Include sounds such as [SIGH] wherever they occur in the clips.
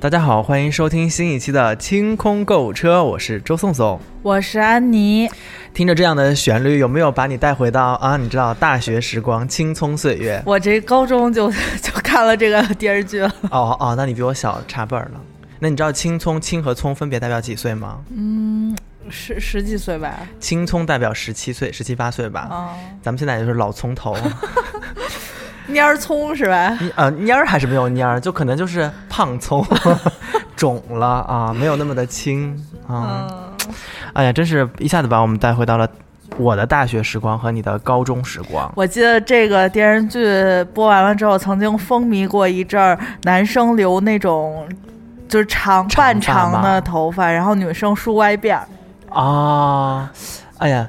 大家好，欢迎收听新一期的清空购物车，我是周颂颂，我是安妮。听着这样的旋律，有没有把你带回到啊？你知道大学时光、青葱岁月？我这高中就 [LAUGHS] 就看了这个电视剧了。哦哦，那你比我小差辈儿了。那你知道青葱、青和葱分别代表几岁吗？嗯，十十几岁吧。青葱代表十七岁，十七八岁吧。哦，咱们现在就是老葱头。蔫儿葱是吧？呃，蔫儿还是没有蔫儿，就可能就是胖葱，[LAUGHS] 肿了啊，没有那么的轻啊。哎呀，真是一下子把我们带回到了我的大学时光和你的高中时光。我记得这个电视剧播完了之后，曾经风靡过一阵儿，男生留那种就是长半长的头发，然后女生梳歪辫儿。啊，哎呀。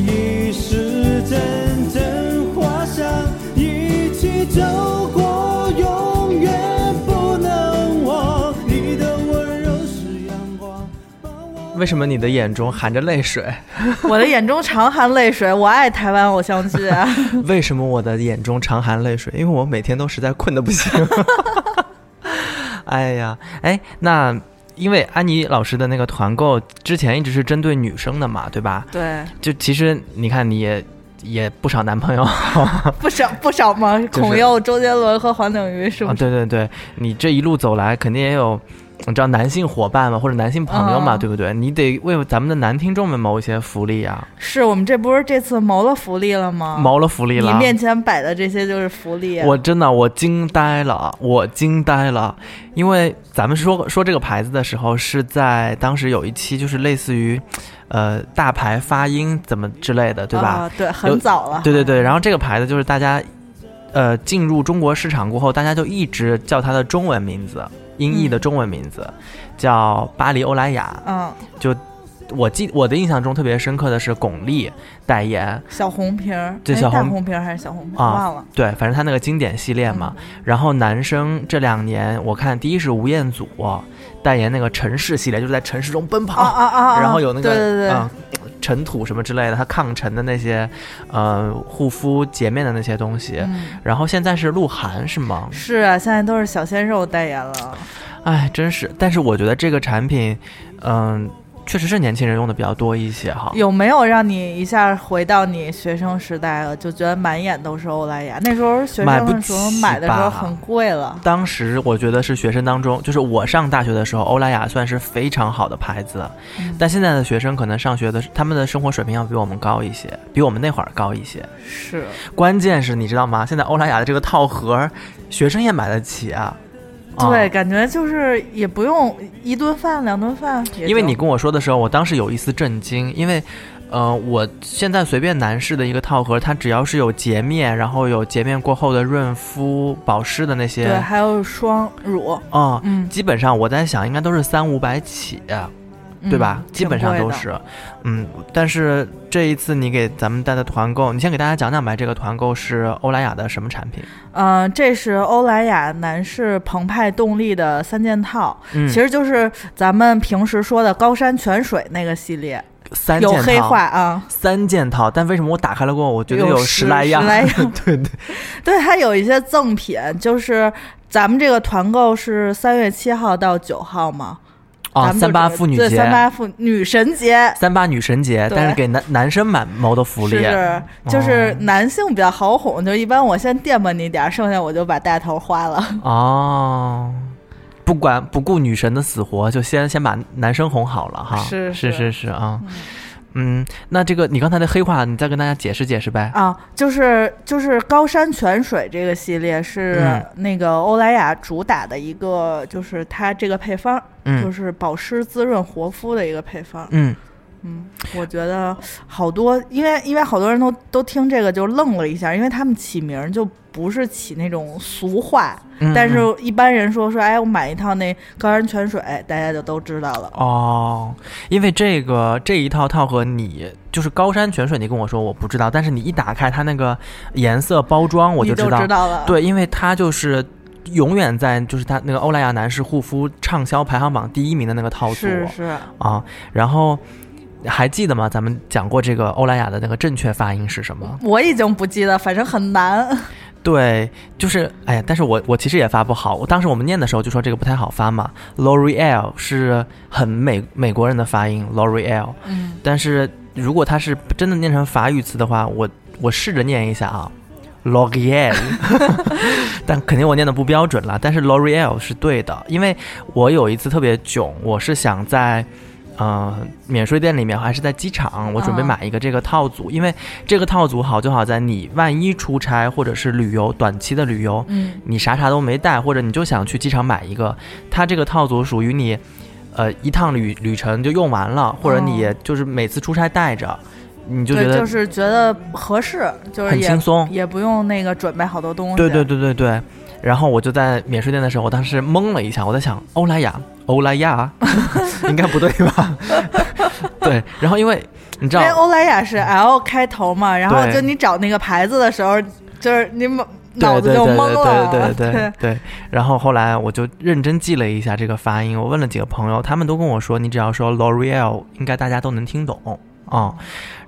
为什么你的眼中含着泪水？[LAUGHS] 我的眼中常含泪水。我爱台湾偶像剧啊。[LAUGHS] 为什么我的眼中常含泪水？因为我每天都实在困得不行。[LAUGHS] 哎呀，哎，那因为安妮老师的那个团购之前一直是针对女生的嘛，对吧？对。就其实你看，你也也不少男朋友，[LAUGHS] 不少不少吗？孔佑、周杰伦和黄景瑜是吗？对对对，你这一路走来，肯定也有。你知道男性伙伴嘛，或者男性朋友嘛，对不对？你得为咱们的男听众们谋一些福利啊！是我们这不是这次谋了福利了吗？谋了福利了！你面前摆的这些就是福利。我真的我惊呆了，我惊呆了，因为咱们说说这个牌子的时候，是在当时有一期就是类似于，呃，大牌发音怎么之类的，对吧？对，很早了。对对对，然后这个牌子就是大家，呃，进入中国市场过后，大家就一直叫它的中文名字。音译的中文名字叫巴黎欧莱雅。嗯，就我记我的印象中特别深刻的是巩俐代言小红瓶儿，对小红瓶儿还是小红瓶儿啊？忘了。对，反正他那个经典系列嘛。然后男生这两年我看第一是吴彦祖代言那个城市系列，就是在城市中奔跑啊啊啊！然后有那个对对对，尘土什么之类的，它抗尘的那些呃护肤洁面的那些东西。然后现在是鹿晗是吗？是啊，现在都是小鲜肉代言了。哎，真是！但是我觉得这个产品，嗯，确实是年轻人用的比较多一些哈。有没有让你一下回到你学生时代了，就觉得满眼都是欧莱雅？那时候学生的时候买的时候很贵了。当时我觉得是学生当中，就是我上大学的时候，欧莱雅算是非常好的牌子。但现在的学生可能上学的，他们的生活水平要比我们高一些，比我们那会儿高一些。是，关键是你知道吗？现在欧莱雅的这个套盒，学生也买得起啊。对，感觉就是也不用一顿饭、两顿饭。因为你跟我说的时候，我当时有一丝震惊，因为，呃，我现在随便男士的一个套盒，它只要是有洁面，然后有洁面过后的润肤保湿的那些，对，还有霜乳，啊，嗯，基本上我在想，应该都是三五百起。对吧？基本上都是，嗯，但是这一次你给咱们带的团购，你先给大家讲讲吧。这个团购是欧莱雅的什么产品？嗯，这是欧莱雅男士澎湃动力的三件套，其实就是咱们平时说的高山泉水那个系列。三有黑化啊，三件套。但为什么我打开了过后，我觉得有十来样？十来样，[LAUGHS] 对对对，它有一些赠品，就是咱们这个团购是三月七号到九号吗？啊，三八妇女节，三八妇女神节，三八女神节，但是给男男生买谋的福利，是就是男性比较好哄，就一般我先垫吧你点儿，剩下我就把大头花了。[LAUGHS] 哦，不管不顾女神的死活，就先先把男生哄好了哈。是。是是是啊。嗯，那这个你刚才的黑话，你再跟大家解释解释呗。啊，就是就是高山泉水这个系列是那个欧莱雅主打的一个，就是它这个配方，就是保湿滋润活肤的一个配方。嗯，嗯，我觉得好多，因为因为好多人都都听这个就愣了一下，因为他们起名就不是起那种俗话，但是一般人说说，哎，我买一套那高山泉水，大家就都知道了。哦，因为这个这一套套盒你就是高山泉水，你跟我说我不知道，但是你一打开它那个颜色包装，我就知道了。对，因为它就是永远在就是它那个欧莱雅男士护肤畅销排行榜第一名的那个套组，是是啊，然后。还记得吗？咱们讲过这个欧莱雅的那个正确发音是什么？我已经不记得，反正很难。对，就是哎呀，但是我我其实也发不好。我当时我们念的时候就说这个不太好发嘛。L'Oreal 是很美美国人的发音，L'Oreal。嗯。但是如果它是真的念成法语词的话，我我试着念一下啊，L'Oreal。[LAUGHS] 但肯定我念的不标准了。但是 L'Oreal 是对的，因为我有一次特别囧，我是想在。嗯，免税店里面还是在机场，我准备买一个这个套组，因为这个套组好就好在你万一出差或者是旅游短期的旅游，嗯，你啥啥都没带，或者你就想去机场买一个，它这个套组属于你，呃，一趟旅旅程就用完了，或者你就是每次出差带着，你就觉得就是觉得合适，就是很轻松，也不用那个准备好多东西。对对对对对。然后我就在免税店的时候，我当时懵了一下，我在想欧莱雅，欧莱雅，[LAUGHS] 应该不对吧？[LAUGHS] 对。然后因为你知道，因为欧莱雅是 L 开头嘛，然后就你找那个牌子的时候，就是你脑子就懵了。对对对对对。[LAUGHS] 然后后来我就认真记了一下这个发音，我问了几个朋友，他们都跟我说，你只要说 L'Oreal，应该大家都能听懂啊。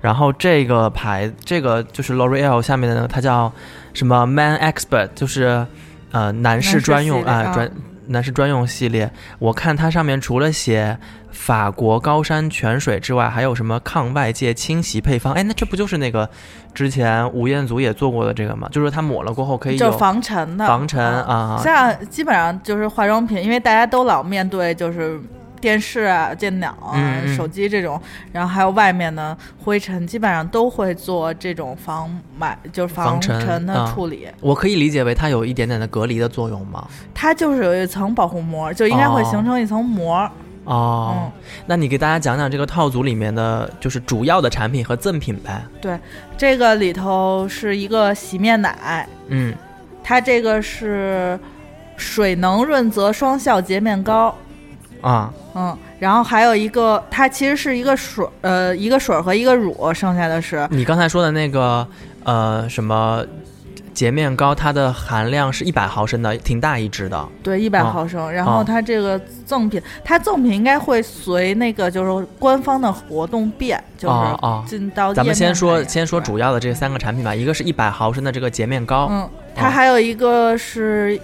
然后这个牌，这个就是 L'Oreal 下面的那个，它叫什么 Man Expert，就是。呃，男士专用啊，专男士专用系列。我看它上面除了写法国高山泉水之外，还有什么抗外界侵袭配方？哎，那这不就是那个之前吴彦祖也做过的这个吗？就是它抹了过后可以就防尘的，防尘啊。像基本上就是化妆品，因为大家都老面对就是。电视啊、电脑啊、手机这种，然后还有外面的灰尘，基本上都会做这种防霾，就是防尘的处理。我可以理解为它有一点点的隔离的作用吗？它就是有一层保护膜，就应该会形成一层膜。哦，那你给大家讲讲这个套组里面的就是主要的产品和赠品呗？对，这个里头是一个洗面奶，嗯，它这个是水能润泽双效洁面膏。啊，嗯，然后还有一个，它其实是一个水，呃，一个水和一个乳，剩下的是你刚才说的那个，呃，什么洁面膏，它的含量是一百毫升的，挺大一支的。对，一百毫升。然后它这个赠品，它赠品应该会随那个就是官方的活动变，就是进到。咱们先说先说主要的这三个产品吧，一个是一百毫升的这个洁面膏，嗯，它还有一个是。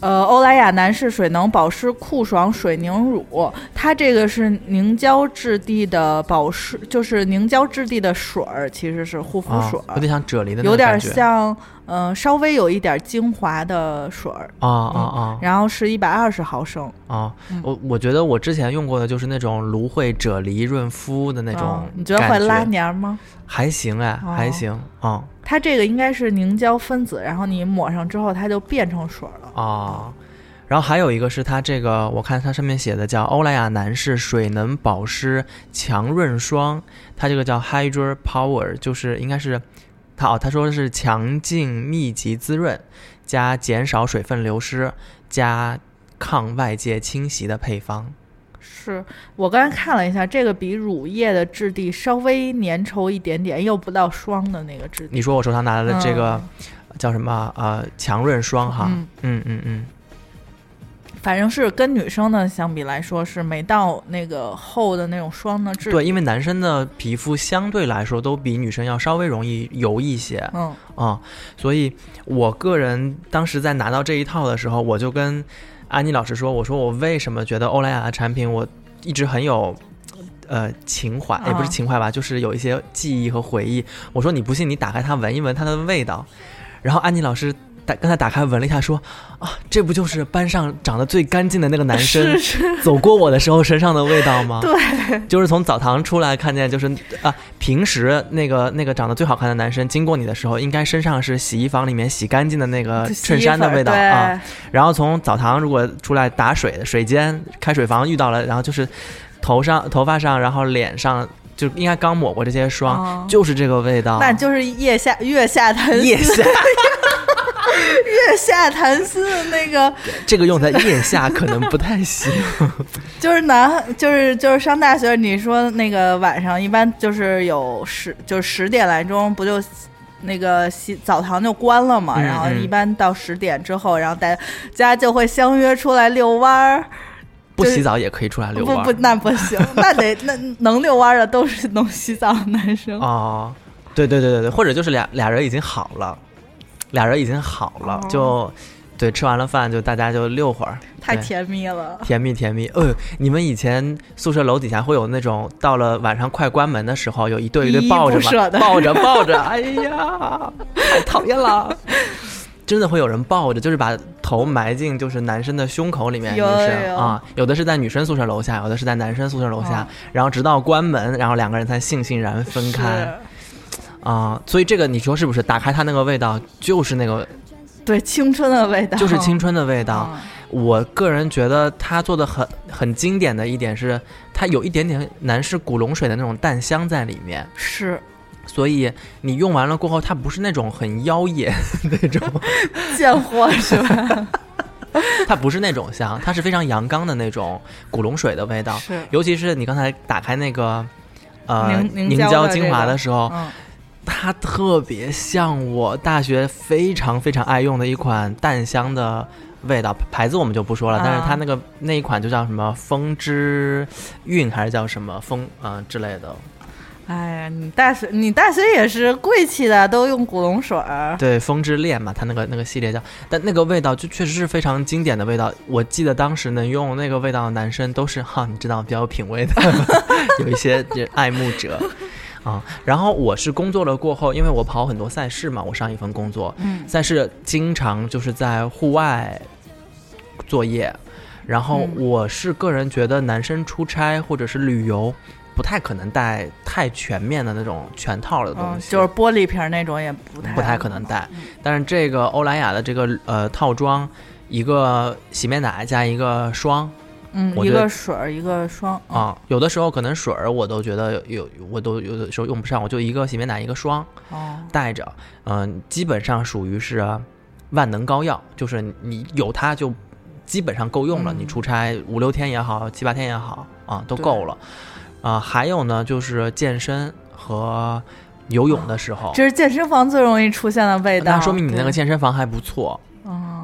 呃，欧莱雅男士水能保湿酷爽水凝乳，它这个是凝胶质地的保湿，就是凝胶质地的水儿，其实是护肤水，有点像啫喱的，有点像，嗯，稍微有一点精华的水儿。啊啊啊，然后是一百二十毫升。啊，我我觉得我之前用过的就是那种芦荟啫喱润肤的那种，你觉得会拉黏吗？还行哎，还行啊。它这个应该是凝胶分子，然后你抹上之后，它就变成水了。啊。然后还有一个是它这个，我看它上面写的叫欧莱雅男士水能保湿强润霜，它这个叫 Hydra Power，就是应该是它哦，他说的是强劲密集滋润加减少水分流失加抗外界侵袭的配方。是我刚才看了一下，这个比乳液的质地稍微粘稠一点点，又不到霜的那个质地。你说我手上拿的这个叫什么？呃，强润霜哈。嗯嗯嗯。反正是跟女生的相比来说，是没到那个厚的那种霜的质地。对，因为男生的皮肤相对来说都比女生要稍微容易油一些。嗯啊，所以我个人当时在拿到这一套的时候，我就跟。安妮老师说：“我说我为什么觉得欧莱雅的产品我一直很有，呃情怀，也不是情怀吧，就是有一些记忆和回忆。我说你不信，你打开它闻一闻它的味道。然后安妮老师。”打刚才打开闻了一下，说啊，这不就是班上长得最干净的那个男生走过我的时候身上的味道吗？对，就是从澡堂出来看见，就是啊，平时那个那个长得最好看的男生经过你的时候，应该身上是洗衣房里面洗干净的那个衬衫的味道啊。然后从澡堂如果出来打水，水间开水房遇到了，然后就是头上头发上，然后脸上。就应该刚抹过这些霜，就是这个味道。那就是腋下月下檀腋下 [LAUGHS] 下檀丝的那个，这个用在腋下可能不太行。就是男，就是就是上大学，你说那个晚上一般就是有十，就是十点来钟，不就那个洗澡堂就关了嘛？然后一般到十点之后，然后大家就会相约出来遛弯儿。不洗澡也可以出来遛弯，不不，那不行，那得那能遛弯的都是能洗澡的男生哦，对对对对对，或者就是俩俩人已经好了，俩人已经好了，就对，吃完了饭就大家就遛会儿，太甜蜜了，甜蜜甜蜜。呃，你们以前宿舍楼底下会有那种到了晚上快关门的时候，有一对一对抱着吗？抱着抱着，[LAUGHS] 哎呀，太讨厌了。真的会有人抱着，就是把头埋进就是男生的胸口里面，就是啊，有的是在女生宿舍楼下，有的是在男生宿舍楼下，然后直到关门，然后两个人才悻悻然分开，啊，所以这个你说是不是？打开它那个味道就是那个，对，青春的味道，就是青春的味道。我个人觉得他做的很很经典的一点是，它有一点点男士古龙水的那种淡香在里面，是。所以你用完了过后，它不是那种很妖艳那种 [LAUGHS] 贱货是吧？[LAUGHS] 它不是那种香，它是非常阳刚的那种古龙水的味道。是，尤其是你刚才打开那个呃凝胶精华的时候，它特别像我大学非常非常爱用的一款淡香的味道，牌子我们就不说了。但是它那个那一款就叫什么风之韵还是叫什么风啊之类的。哎呀，你大学你大学也是贵气的，都用古龙水儿。对，风之恋嘛，它那个那个系列叫，但那个味道就确实是非常经典的味道。我记得当时能用那个味道的男生都是哈，你知道比较有品味的，[LAUGHS] 有一些爱慕者啊。然后我是工作了过后，因为我跑很多赛事嘛，我上一份工作，嗯，赛事经常就是在户外作业，然后我是个人觉得男生出差或者是旅游。不太可能带太全面的那种全套的东西，就是玻璃瓶那种也不太不太可能带。但是这个欧莱雅的这个呃套装，一个洗面奶加一个霜，嗯，一个水儿一个霜啊。有的时候可能水儿我都觉得有，我都有的时候用不上，我就一个洗面奶一个霜哦带着，嗯，基本上属于是万能膏药，就是你有它就基本上够用了。你出差五六天也好，七八天也好啊，都够了。啊，还有呢，就是健身和游泳的时候，这是健身房最容易出现的味道。那说明你那个健身房还不错。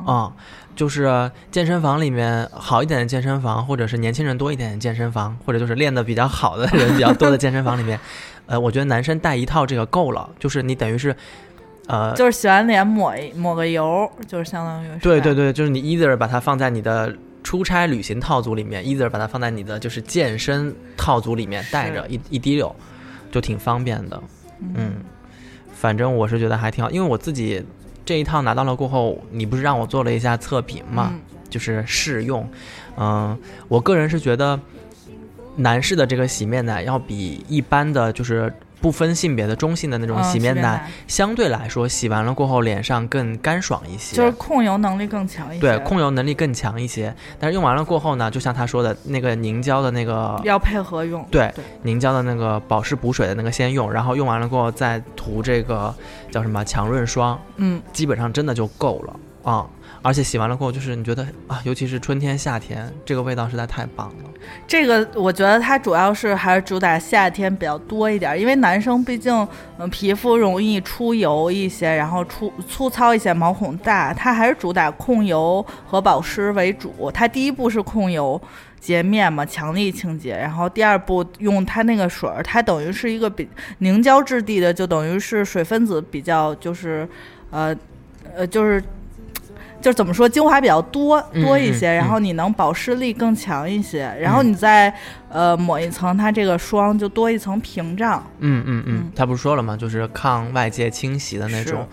啊，就是健身房里面好一点的健身房，或者是年轻人多一点的健身房，或者就是练的比较好的人比较多的健身房里面，[LAUGHS] 呃，我觉得男生带一套这个够了。就是你等于是，呃，就是洗完脸抹一抹个油，就是相当于。对对对，就是你 either 把它放在你的。出差旅行套组里面，either 把它放在你的就是健身套组里面带着一一滴溜，就挺方便的。嗯，反正我是觉得还挺好，因为我自己这一套拿到了过后，你不是让我做了一下测评嘛，就是试用。嗯，我个人是觉得男士的这个洗面奶要比一般的就是。不分性别的中性的那种洗面奶，相对来说洗完了过后脸上更干爽一些，就是控油能力更强一些。对，控油能力更强一些。但是用完了过后呢，就像他说的那个凝胶的那个要配合用，对，凝胶的那个保湿补水的那个先用，然后用完了过后再涂这个叫什么强润霜，嗯，基本上真的就够了啊。而且洗完了过后，就是你觉得啊，尤其是春天、夏天，这个味道实在太棒了。这个我觉得它主要是还是主打夏天比较多一点，因为男生毕竟嗯皮肤容易出油一些，然后出粗糙一些，毛孔大，它还是主打控油和保湿为主。它第一步是控油洁面嘛，强力清洁，然后第二步用它那个水儿，它等于是一个比凝胶质地的，就等于是水分子比较就是呃呃就是。就怎么说，精华比较多多一些，然后你能保湿力更强一些，然后你再呃抹一层它这个霜，就多一层屏障。嗯嗯嗯，他不是说了吗？就是抗外界侵袭的那种，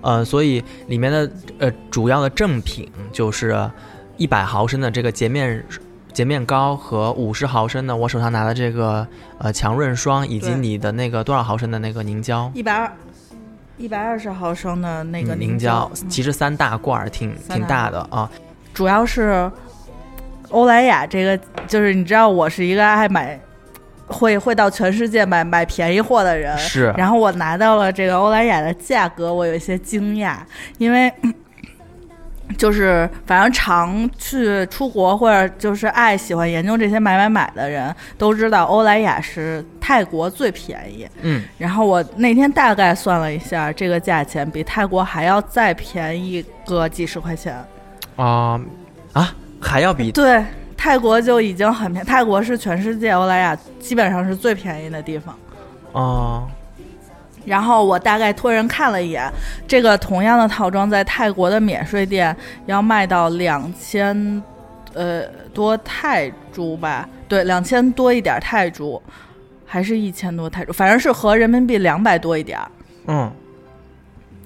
呃，所以里面的呃主要的正品就是一百毫升的这个洁面洁面膏和五十毫升的我手上拿的这个呃强润霜，以及你的那个多少毫升的那个凝胶？一百二。一百二十毫升的那个凝胶，其实三大罐儿挺挺大的啊。主要是欧莱雅这个，就是你知道我是一个爱买会会到全世界买买便宜货的人。是。然后我拿到了这个欧莱雅的价格，我有一些惊讶，因为。就是反正常去出国或者就是爱喜欢研究这些买买买的人都知道，欧莱雅是泰国最便宜。嗯，然后我那天大概算了一下，这个价钱比泰国还要再便宜个几十块钱。啊啊，还要比对泰国就已经很便宜，泰国是全世界欧莱雅基本上是最便宜的地方。哦。然后我大概托人看了一眼，这个同样的套装在泰国的免税店要卖到两千，呃多泰铢吧？对，两千多一点泰铢，还是一千多泰铢，反正是合人民币两百多一点儿。嗯。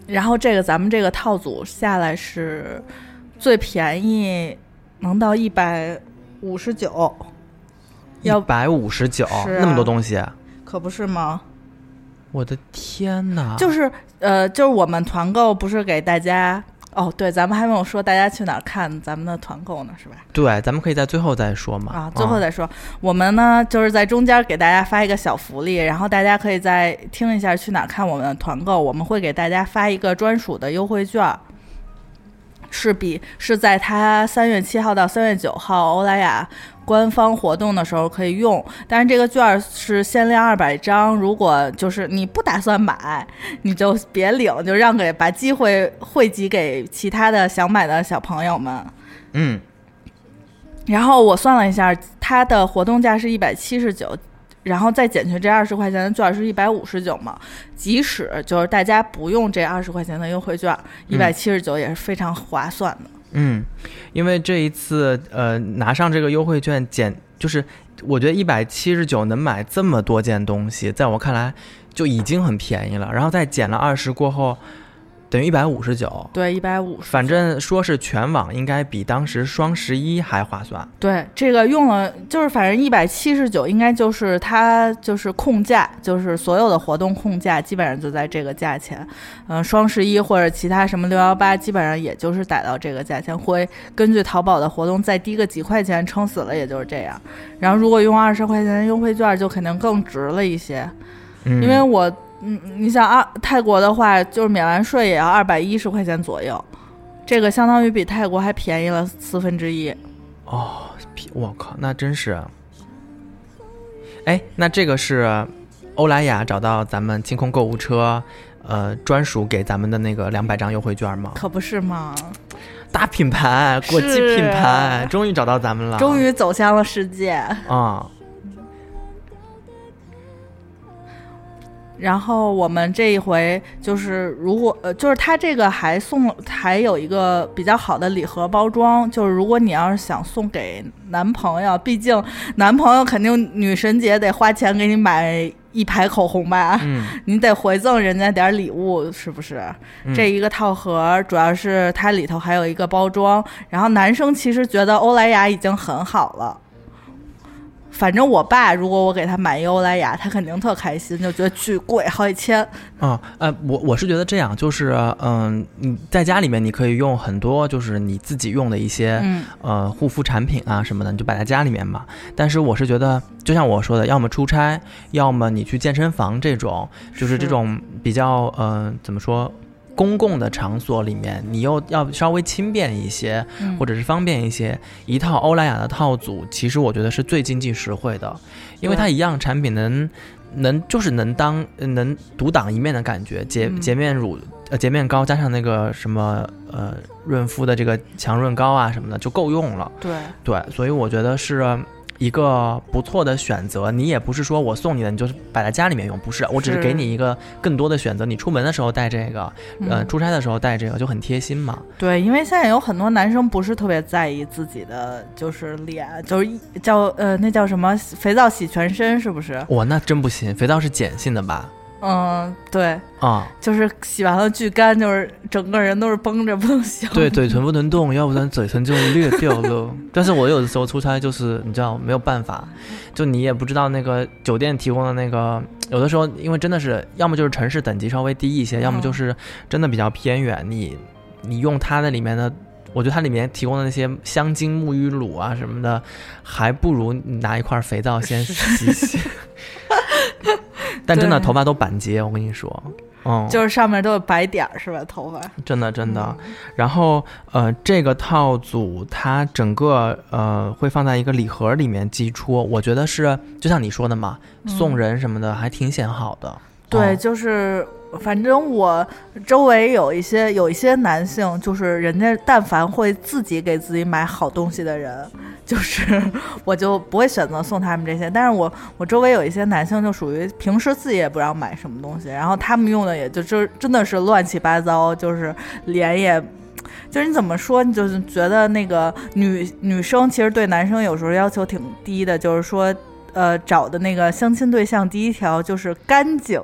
然后这个咱们这个套组下来是最便宜，能到一百五十九。一百五十九，那么多东西，可不是吗？我的天哪！就是呃，就是我们团购不是给大家哦，对，咱们还没有说大家去哪儿看咱们的团购呢，是吧？对，咱们可以在最后再说嘛。啊，最后再说。我们呢，就是在中间给大家发一个小福利，然后大家可以再听一下去哪儿看我们的团购，我们会给大家发一个专属的优惠券。是比是在它三月七号到三月九号欧莱雅官方活动的时候可以用，但是这个券是限量二百张，如果就是你不打算买，你就别领，就让给把机会汇集给其他的想买的小朋友们。嗯，然后我算了一下，它的活动价是一百七十九。然后再减去这二十块钱的券是一百五十九嘛？即使就是大家不用这二十块钱的优惠券，一百七十九也是非常划算的。嗯，因为这一次呃拿上这个优惠券减，就是我觉得一百七十九能买这么多件东西，在我看来就已经很便宜了。然后再减了二十过后。等于一百五十九，对，一百五十。反正说是全网应该比当时双十一还划算。对，这个用了就是反正一百七十九，应该就是它就是控价，就是所有的活动控价基本上就在这个价钱。嗯，双十一或者其他什么六幺八，基本上也就是打到这个价钱，会根据淘宝的活动再低个几块钱，撑死了也就是这样。然后如果用二十块钱的优惠券，就肯定更值了一些，因为我。嗯，你想啊，泰国的话就是免完税也要二百一十块钱左右，这个相当于比泰国还便宜了四分之一。哦，我靠，那真是。哎，那这个是欧莱雅找到咱们清空购物车，呃，专属给咱们的那个两百张优惠券吗？可不是吗？大品牌，国际品牌，终于找到咱们了，终于走向了世界啊。然后我们这一回就是，如果呃，就是他这个还送还有一个比较好的礼盒包装，就是如果你要是想送给男朋友，毕竟男朋友肯定女神节得花钱给你买一排口红吧，嗯，你得回赠人家点礼物，是不是？这一个套盒主要是它里头还有一个包装，然后男生其实觉得欧莱雅已经很好了。反正我爸如果我给他买一欧莱雅，他肯定特开心，就觉得巨贵，好几千。啊，呃，我我是觉得这样，就是嗯，你在家里面你可以用很多，就是你自己用的一些呃护肤产品啊什么的，你就摆在家里面嘛。但是我是觉得，就像我说的，要么出差，要么你去健身房这种，就是这种比较呃怎么说？公共的场所里面，你又要稍微轻便一些，或者是方便一些，一套欧莱雅的套组，其实我觉得是最经济实惠的，因为它一样产品能能就是能当能独挡一面的感觉，洁洁面乳呃洁面膏加上那个什么呃润肤的这个强润膏啊什么的就够用了。对对，所以我觉得是。一个不错的选择，你也不是说我送你的，你就是摆在家里面用，不是，我只是给你一个更多的选择。你出门的时候带这个，呃，出差的时候带这个就很贴心嘛。对，因为现在有很多男生不是特别在意自己的就是脸，就是叫呃那叫什么肥皂洗全身，是不是？我那真不行，肥皂是碱性的吧？嗯，对啊，就是洗完了巨干，就是整个人都是绷着不能笑。对，嘴唇不能动，要不然嘴唇就裂掉了。[LAUGHS] 但是我有的时候出差就是你知道没有办法，就你也不知道那个酒店提供的那个，有的时候因为真的是要么就是城市等级稍微低一些，要么就是真的比较偏远，你你用它那里面的我觉得它里面提供的那些香精沐浴乳啊什么的，还不如拿一块肥皂先洗洗。[LAUGHS] [LAUGHS] 但真的头发都板结，我跟你说，嗯，就是上面都有白点儿，是吧？头发真的真的。然后呃，这个套组它整个呃会放在一个礼盒里面寄出，我觉得是就像你说的嘛，送人什么的还挺显好的。对，就是。反正我周围有一些有一些男性，就是人家但凡会自己给自己买好东西的人，[LAUGHS] 就是我就不会选择送他们这些。但是我我周围有一些男性就属于平时自己也不知道买什么东西，然后他们用的也就真真的是乱七八糟，就是脸也，就是你怎么说，你就是觉得那个女女生其实对男生有时候要求挺低的，就是说呃找的那个相亲对象第一条就是干净。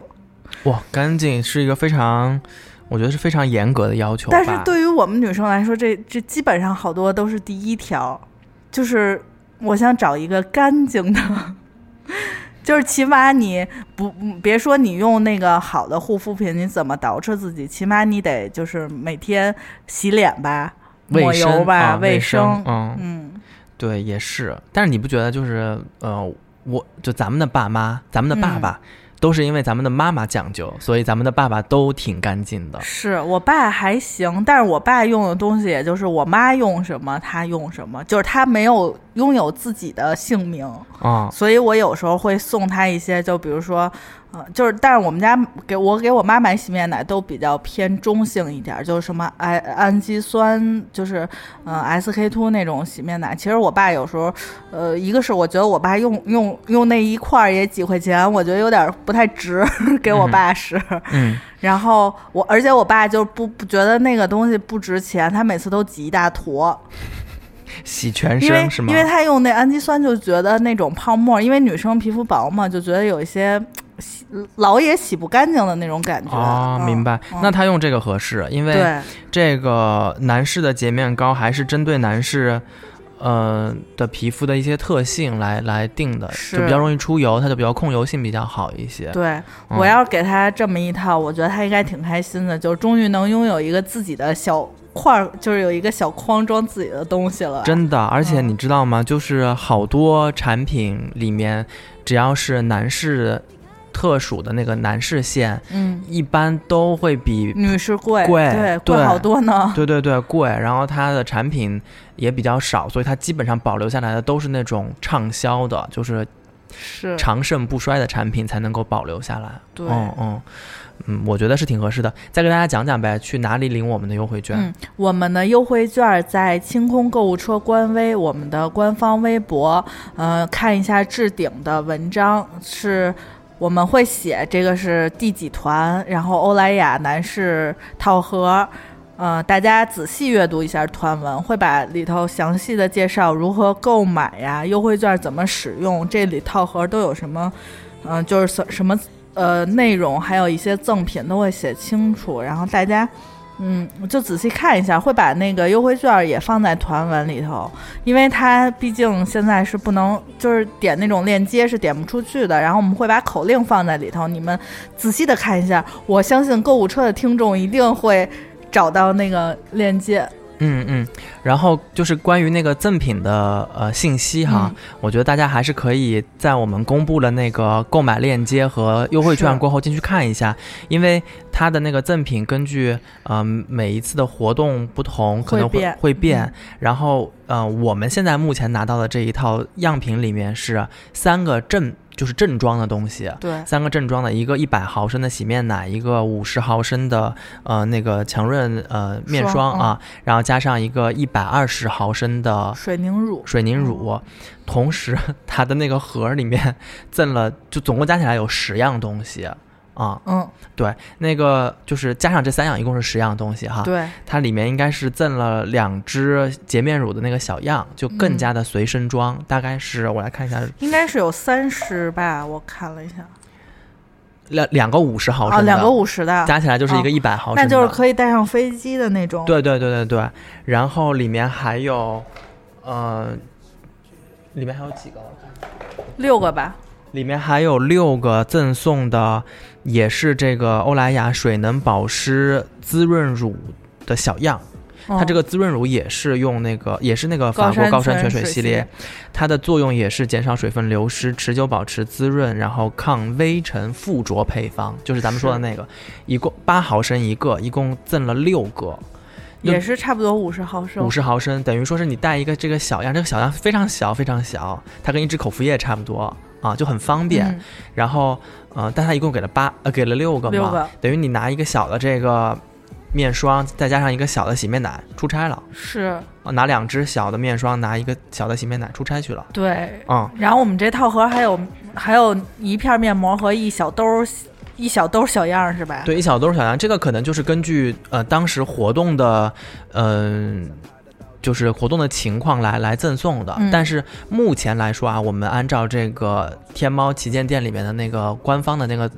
哇，干净是一个非常，我觉得是非常严格的要求。但是对于我们女生来说，这这基本上好多都是第一条，就是我想找一个干净的，[LAUGHS] 就是起码你不别说你用那个好的护肤品，你怎么捯饬自己，起码你得就是每天洗脸吧，抹油吧，卫生。嗯嗯，对，也是。但是你不觉得就是呃，我就咱们的爸妈，咱们的爸爸。都是因为咱们的妈妈讲究，所以咱们的爸爸都挺干净的。是我爸还行，但是我爸用的东西，也就是我妈用什么他用什么，就是他没有拥有自己的姓名啊。所以我有时候会送他一些，就比如说。就是，但是我们家给我给我妈买洗面奶都比较偏中性一点，就是什么氨氨基酸，就是嗯 SK two 那种洗面奶。其实我爸有时候，呃，一个是我觉得我爸用用用那一块也几块钱，我觉得有点不太值 [LAUGHS] 给我爸使。嗯。然后我，而且我爸就不不觉得那个东西不值钱，他每次都挤一大坨，洗全身是吗？因为他用那氨基酸就觉得那种泡沫，因为女生皮肤薄嘛，就觉得有一些。洗老也洗不干净的那种感觉啊，明白？那他用这个合适，因为这个男士的洁面膏还是针对男士，呃的皮肤的一些特性来来定的，就比较容易出油，它就比较控油性比较好一些。对我要是给他这么一套，我觉得他应该挺开心的，就终于能拥有一个自己的小块，就是有一个小筐装自己的东西了。真的，而且你知道吗？就是好多产品里面，只要是男士。特属的那个男士线，嗯，一般都会比女士贵，贵，对，贵好多呢。对对对，贵。然后它的产品也比较少，所以它基本上保留下来的都是那种畅销的，就是是长盛不衰的产品才能够保留下来。对，嗯嗯嗯，我觉得是挺合适的。再给大家讲讲呗，去哪里领我们的优惠券？嗯，我们的优惠券在清空购物车官微，我们的官方微博，呃，看一下置顶的文章是。我们会写这个是第几团，然后欧莱雅男士套盒，嗯，大家仔细阅读一下团文，会把里头详细的介绍如何购买呀，优惠券怎么使用，这里套盒都有什么，嗯，就是什什么呃内容，还有一些赠品都会写清楚，然后大家。嗯，就仔细看一下，会把那个优惠券也放在团文里头，因为它毕竟现在是不能，就是点那种链接是点不出去的。然后我们会把口令放在里头，你们仔细的看一下，我相信购物车的听众一定会找到那个链接。嗯嗯，然后就是关于那个赠品的呃信息哈，我觉得大家还是可以在我们公布了那个购买链接和优惠券过后进去看一下，因为它的那个赠品根据呃每一次的活动不同，可能会会变。然后呃我们现在目前拿到的这一套样品里面是三个正。就是正装的东西，对，三个正装的，一个一百毫升的洗面奶，一个五十毫升的呃那个强润呃面霜啊，然后加上一个一百二十毫升的水凝乳，水凝乳，同时 [LAUGHS] 它的那个盒里面赠了，就总共加起来有十样东西。啊，嗯，对，那个就是加上这三样，一共是十样东西哈。对，它里面应该是赠了两支洁面乳的那个小样，就更加的随身装。大概是我来看一下，应该是有三十吧，我看了一下，两两个五十毫升，两个五十的，加起来就是一个一百毫升，那就是可以带上飞机的那种。对对对对对，然后里面还有，呃，里面还有几个？我看六个吧。里面还有六个赠送的。也是这个欧莱雅水能保湿滋润乳的小样，它这个滋润乳也是用那个，也是那个法国高山泉水系列，它的作用也是减少水分流失，持久保持滋润，然后抗微尘附着配方，就是咱们说的那个，一共八毫升一个，一共赠了六个，也是差不多五十毫升，五十毫升等于说是你带一个这个小样，这个小样非常小非常小，它跟一支口服液差不多啊，就很方便。然后，呃，但他一共给了八呃给了六个嘛，等于你拿一个小的这个。面霜再加上一个小的洗面奶，出差了。是，拿两支小的面霜，拿一个小的洗面奶出差去了。对，嗯。然后我们这套盒还有还有一片面膜和一小兜一小兜小样是吧？对，一小兜小样，这个可能就是根据呃当时活动的嗯，就是活动的情况来来赠送的。但是目前来说啊，我们按照这个天猫旗舰店里面的那个官方的那个。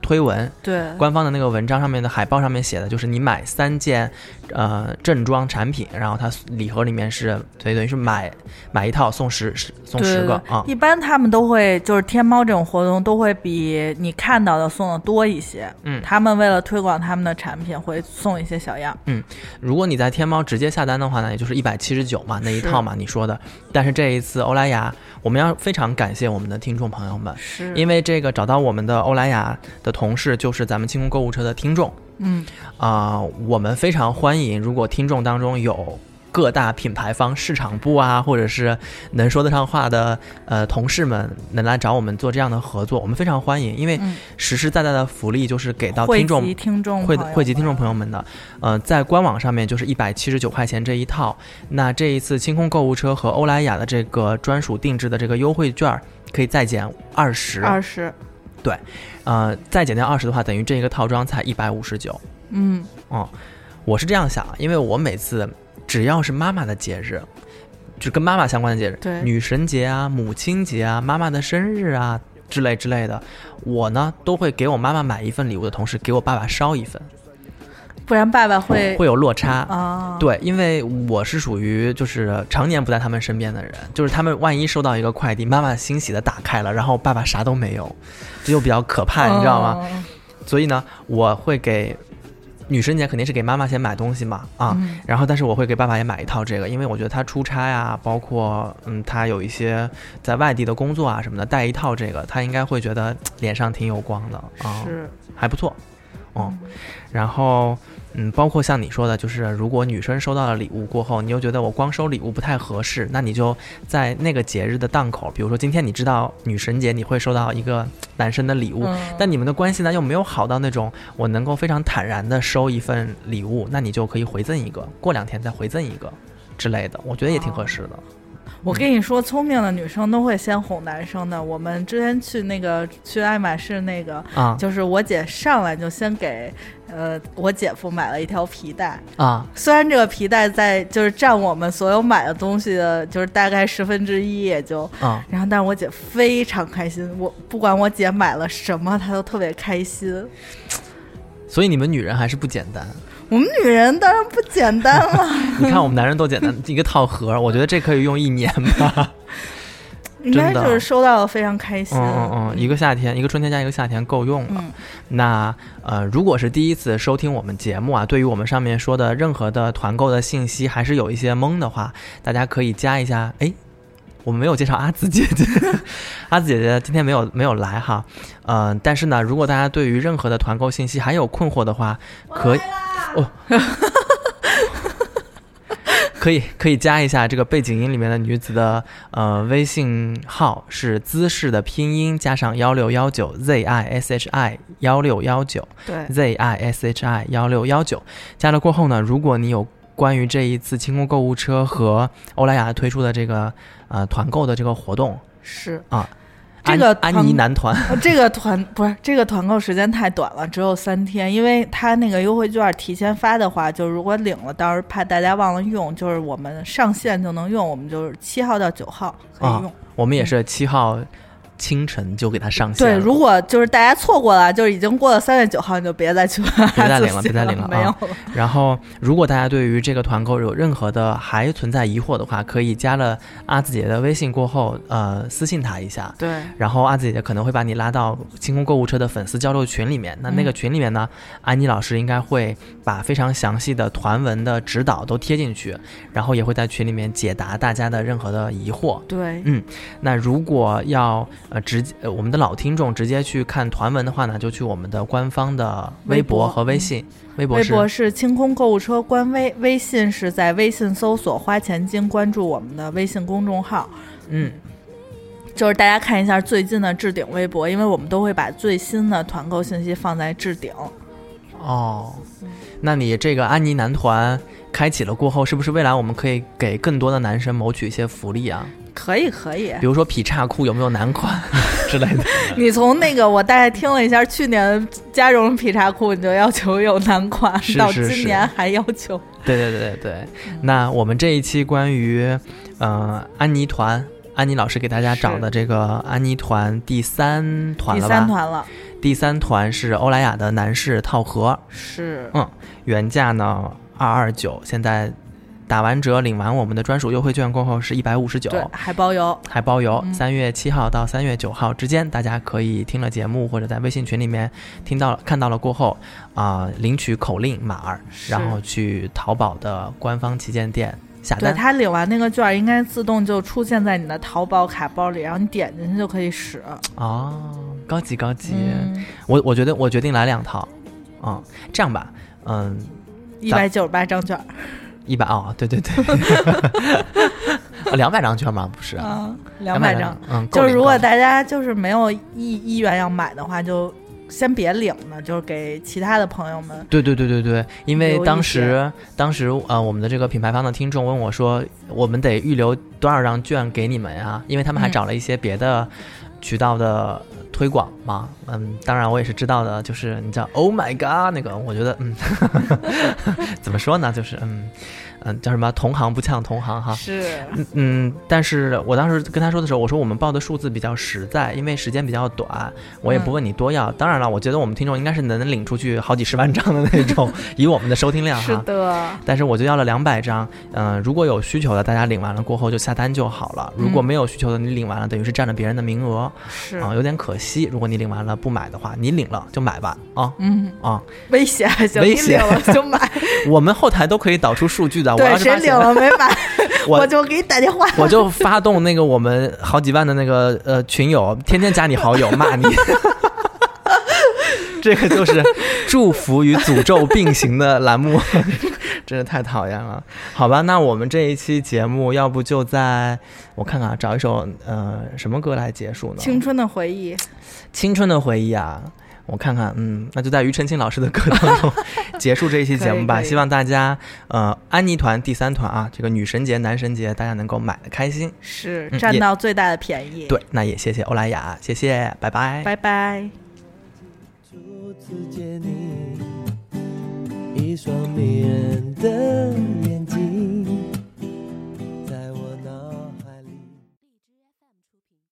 推文对官方的那个文章上面的海报上面写的就是你买三件，呃正装产品，然后它礼盒里面是，所以等于是买买一套送十十送十个啊。一般他们都会就是天猫这种活动都会比你看到的送的多一些。嗯，他们为了推广他们的产品会送一些小样。嗯，如果你在天猫直接下单的话呢，也就是一百七十九嘛那一套嘛你说的。但是这一次欧莱雅，我们要非常感谢我们的听众朋友们，是因为这个找到我们的欧莱雅的。同事就是咱们清空购物车的听众，嗯啊，我们非常欢迎，如果听众当中有各大品牌方市场部啊，或者是能说得上话的呃同事们，能来找我们做这样的合作，我们非常欢迎，因为实实在在的福利就是给到听众听众会汇集听众朋友们的，呃，在官网上面就是一百七十九块钱这一套，那这一次清空购物车和欧莱雅的这个专属定制的这个优惠券可以再减二十，二十。对，呃，再减掉二十的话，等于这一个套装才一百五十九。嗯，哦，我是这样想，因为我每次只要是妈妈的节日，就跟妈妈相关的节日，对，女神节啊、母亲节啊、妈妈的生日啊之类之类的，我呢都会给我妈妈买一份礼物的同时，给我爸爸捎一份。不然爸爸会会有落差。啊，对，因为我是属于就是常年不在他们身边的人，就是他们万一收到一个快递，妈妈欣喜的打开了，然后爸爸啥都没有，这就比较可怕，你知道吗？所以呢，我会给女生节肯定是给妈妈先买东西嘛啊，然后但是我会给爸爸也买一套这个，因为我觉得他出差啊，包括嗯他有一些在外地的工作啊什么的，带一套这个，他应该会觉得脸上挺有光的啊，是。还不错，嗯，然后。嗯，包括像你说的，就是如果女生收到了礼物过后，你又觉得我光收礼物不太合适，那你就在那个节日的档口，比如说今天你知道女神节你会收到一个男生的礼物，但你们的关系呢又没有好到那种我能够非常坦然的收一份礼物，那你就可以回赠一个，过两天再回赠一个之类的，我觉得也挺合适的。我跟你说，聪明的女生都会先哄男生的。我们之前去那个去爱马仕那个，啊，就是我姐上来就先给，呃，我姐夫买了一条皮带啊。虽然这个皮带在就是占我们所有买的东西的，就是大概十分之一也就啊。然后，但是我姐非常开心。我不管我姐买了什么，她都特别开心。所以你们女人还是不简单。我们女人当然不简单了。[LAUGHS] 你看我们男人多简单，一个套盒，我觉得这可以用一年吧。[LAUGHS] 应该就是收到了非常开心。嗯嗯嗯，一个夏天，一个春天加一个夏天够用了。那呃，如果是第一次收听我们节目啊，对于我们上面说的任何的团购的信息还是有一些懵的话，大家可以加一下。哎，我们没有介绍阿紫姐姐，[LAUGHS] 阿紫姐姐今天没有没有来哈。嗯，但是呢，如果大家对于任何的团购信息还有困惑的话，可以。哦，[LAUGHS] 可以可以加一下这个背景音里面的女子的呃微信号是姿势的拼音加上幺六幺九 z i s h i 幺六幺九对 z i s h i 幺六幺九加了过后呢，如果你有关于这一次清空购物车和欧莱雅推出的这个呃团购的这个活动是啊。这个安妮男团，这个团不是这个团购时间太短了，只有三天。因为他那个优惠券提前发的话，就如果领了，到时候怕大家忘了用，就是我们上线就能用，我们就是七号到九号可以用。我们也是七号清晨就给它上线。对，如果就是大家错过了，就是已经过了三月九号，你就别再去了，别再领了，[LAUGHS] 别再领了，没有了。然后，如果大家对于这个团购有任何的还存在疑惑的话，可以加了阿紫姐的微信过后，呃，私信她一下。对。然后阿紫姐姐可能会把你拉到清空购物车的粉丝交流群里面。那那个群里面呢，安妮老师应该会把非常详细的团文的指导都贴进去，然后也会在群里面解答大家的任何的疑惑。对。嗯，那如果要呃直接呃我们的老听众直接去看团文的话呢，就去我们的官方的微博和微信。微博是清空购物车官微，微信是在微信搜索“花钱精”，关注我们的微信公众号。嗯，就是大家看一下最近的置顶微博，因为我们都会把最新的团购信息放在置顶。哦，那你这个安妮男团开启了过后，是不是未来我们可以给更多的男生谋取一些福利啊？可以可以，比如说劈叉裤有没有男款 [LAUGHS] 之类的？你从那个我大概听了一下，去年加绒劈叉裤你就要求有男款，到今年还要求。对对对对对。那我们这一期关于呃安妮团，安妮老师给大家找的这个安妮团第三团了吧？第三团了。第三团是欧莱雅的男士套盒，是嗯，原价呢二二九，现在。打完折领完我们的专属优惠券过后是一百五十九，还包邮，还包邮。三月七号到三月九号之间，大家可以听了节目或者在微信群里面听到了看到了过后啊，领取口令码儿，然后去淘宝的官方旗舰店下单。对他领完那个券，应该自动就出现在你的淘宝卡包里，然后你点进去就可以使。哦，高级高级，我我觉得我决定来两套，嗯，这样吧，嗯，一百九十八张券。[LAUGHS] 一百哦，对对对，[LAUGHS] 两百张券吗？不是啊，两百张。嗯，就是如果大家就是没有意意愿要买的话，就先别领了，就是给其他的朋友们。对对对对对，因为当时当时呃，我们的这个品牌方的听众问我说，我们得预留多少张券给你们呀？因为他们还找了一些别的渠道的。推广嘛，嗯，当然我也是知道的，就是你知道 Oh my God 那个，我觉得，嗯，[LAUGHS] 怎么说呢，就是嗯。嗯，叫什么？同行不呛同行哈。是。嗯嗯，但是我当时跟他说的时候，我说我们报的数字比较实在，因为时间比较短，我也不问你多要。当然了，我觉得我们听众应该是能领出去好几十万张的那种，[LAUGHS] 以我们的收听量哈。是的。但是我就要了两百张。嗯，如果有需求的，大家领完了过后就下单就好了。如果没有需求的，你领完了等于是占了别人的名额。是。啊，有点可惜。如果你领完了不买的话，你领了就买吧。啊。嗯。啊。危险，危险了就买。我们后台都可以导出数据的。对，谁领了？没买，我就给你打电话。我就发动那个我们好几万的那个呃群友，天天加你好友骂你。[LAUGHS] 这个就是祝福与诅咒并行的栏目，[LAUGHS] 真是太讨厌了。好吧，那我们这一期节目，要不就在我看看找一首呃什么歌来结束呢？青春的回忆，青春的回忆啊。我看看，嗯，那就在庾澄庆老师的歌当中 [LAUGHS] 结束这一期节目吧。希望大家，呃，安妮团第三团啊，这个女神节、男神节，大家能够买的开心，是占到最大的便宜。对，那也谢谢欧莱雅，谢谢，拜拜，拜拜。一双迷人的